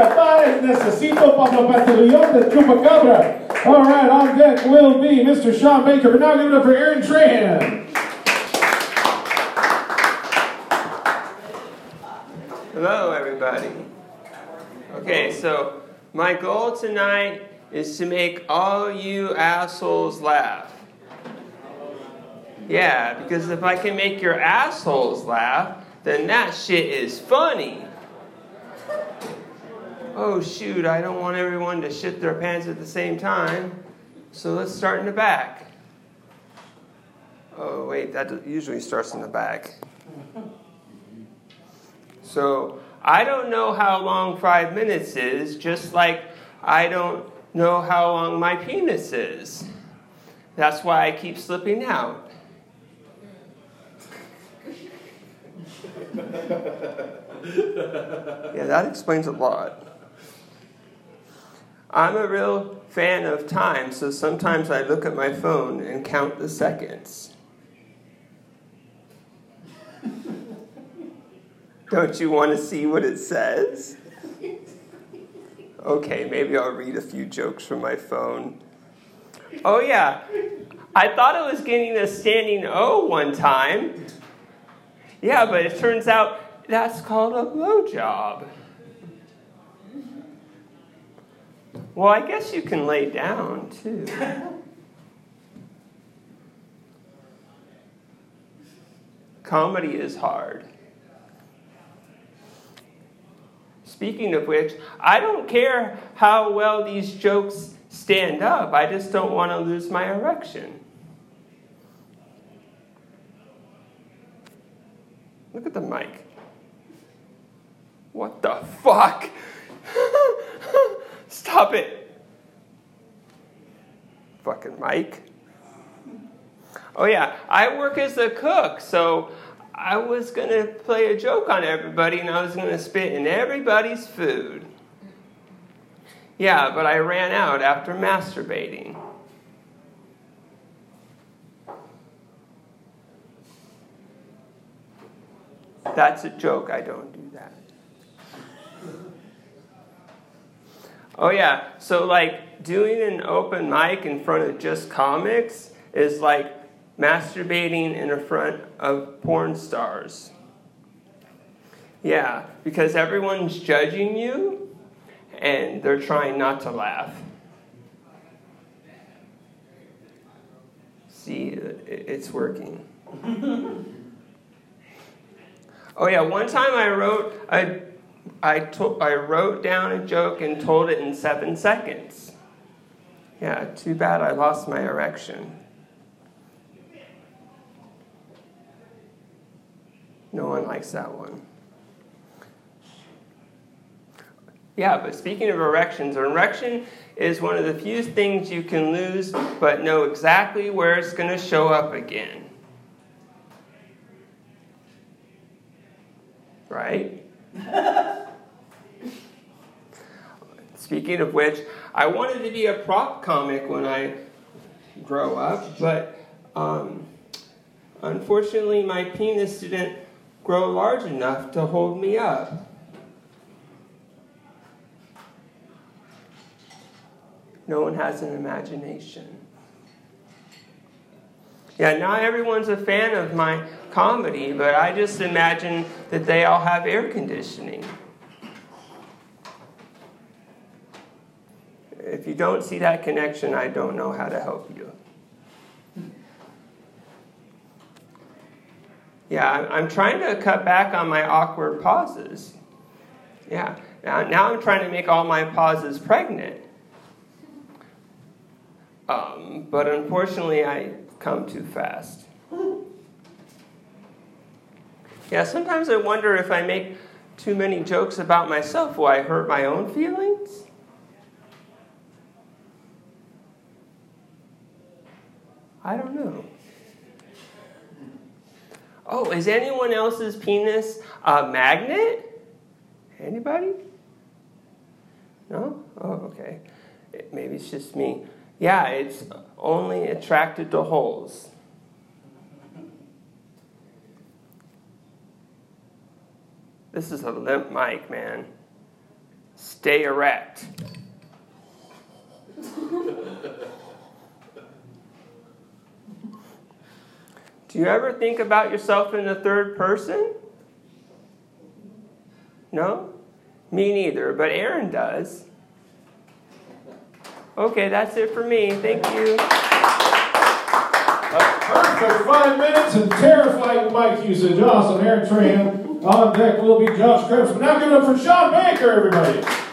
Catares Necesito Pablo Pastillon de Chupacabra. All right, on deck will be Mr. Sean Baker, but now give it up for Aaron Trahan. Hello, everybody. Okay, so my goal tonight is to make all you assholes laugh. Yeah, because if I can make your assholes laugh, then that shit is funny. Oh, shoot, I don't want everyone to shit their pants at the same time. So let's start in the back. Oh, wait, that usually starts in the back. So I don't know how long five minutes is, just like I don't know how long my penis is. That's why I keep slipping out. yeah, that explains a lot. I'm a real fan of time, so sometimes I look at my phone and count the seconds. Don't you want to see what it says? Okay, maybe I'll read a few jokes from my phone. Oh, yeah. I thought I was getting a standing O one time. Yeah, but it turns out that's called a blowjob. Well, I guess you can lay down too. Comedy is hard. Speaking of which, I don't care how well these jokes stand up, I just don't want to lose my erection. Look at the mic. What the fuck? It. Fucking Mike. Oh, yeah, I work as a cook, so I was to play a joke on everybody and I was to spit in everybody's food. Yeah, but I ran out after masturbating. That's a joke. I don't do that. Oh, yeah. So, like, doing an open mic in front of just comics is like masturbating in front of porn stars. Yeah, because everyone's judging you and they're trying not to laugh. See, it's working. oh yeah, one time I wrote I I, to, I wrote down a joke and told it in seven seconds. Yeah, too bad I lost my erection. No one likes that one. Yeah, but speaking of erections, an erection is one of the few things you can lose but know exactly where it's going to show up again. Right? Speaking of which, I wanted to be a prop comic when I grow up, but um, unfortunately, my penis didn't grow large enough to hold me up. No one has an imagination. Yeah, not everyone's a fan of my comedy, but I just imagine that they all have air conditioning. If you don't see that connection, I don't know how to help you. Yeah, I'm trying to cut back on my awkward pauses. Yeah, now, now I'm trying to make all my pauses pregnant. Um, but unfortunately, I come too fast. Yeah, sometimes I wonder if I make too many jokes about myself, will I hurt my own feelings? I don't know. Oh, is anyone else's penis a magnet? Anybody? No? Oh, okay. It, maybe it's just me. Yeah, it's only attracted to holes. This is a limp mic, man. Stay erect. You ever think about yourself in the third person? No? Me neither, but Aaron does. Okay, that's it for me. Thank you. Perfect five minutes and terrifying mic usage. Awesome. Aaron Trahan on deck will be Josh Krebs. Now give it up for Sean Baker, everybody.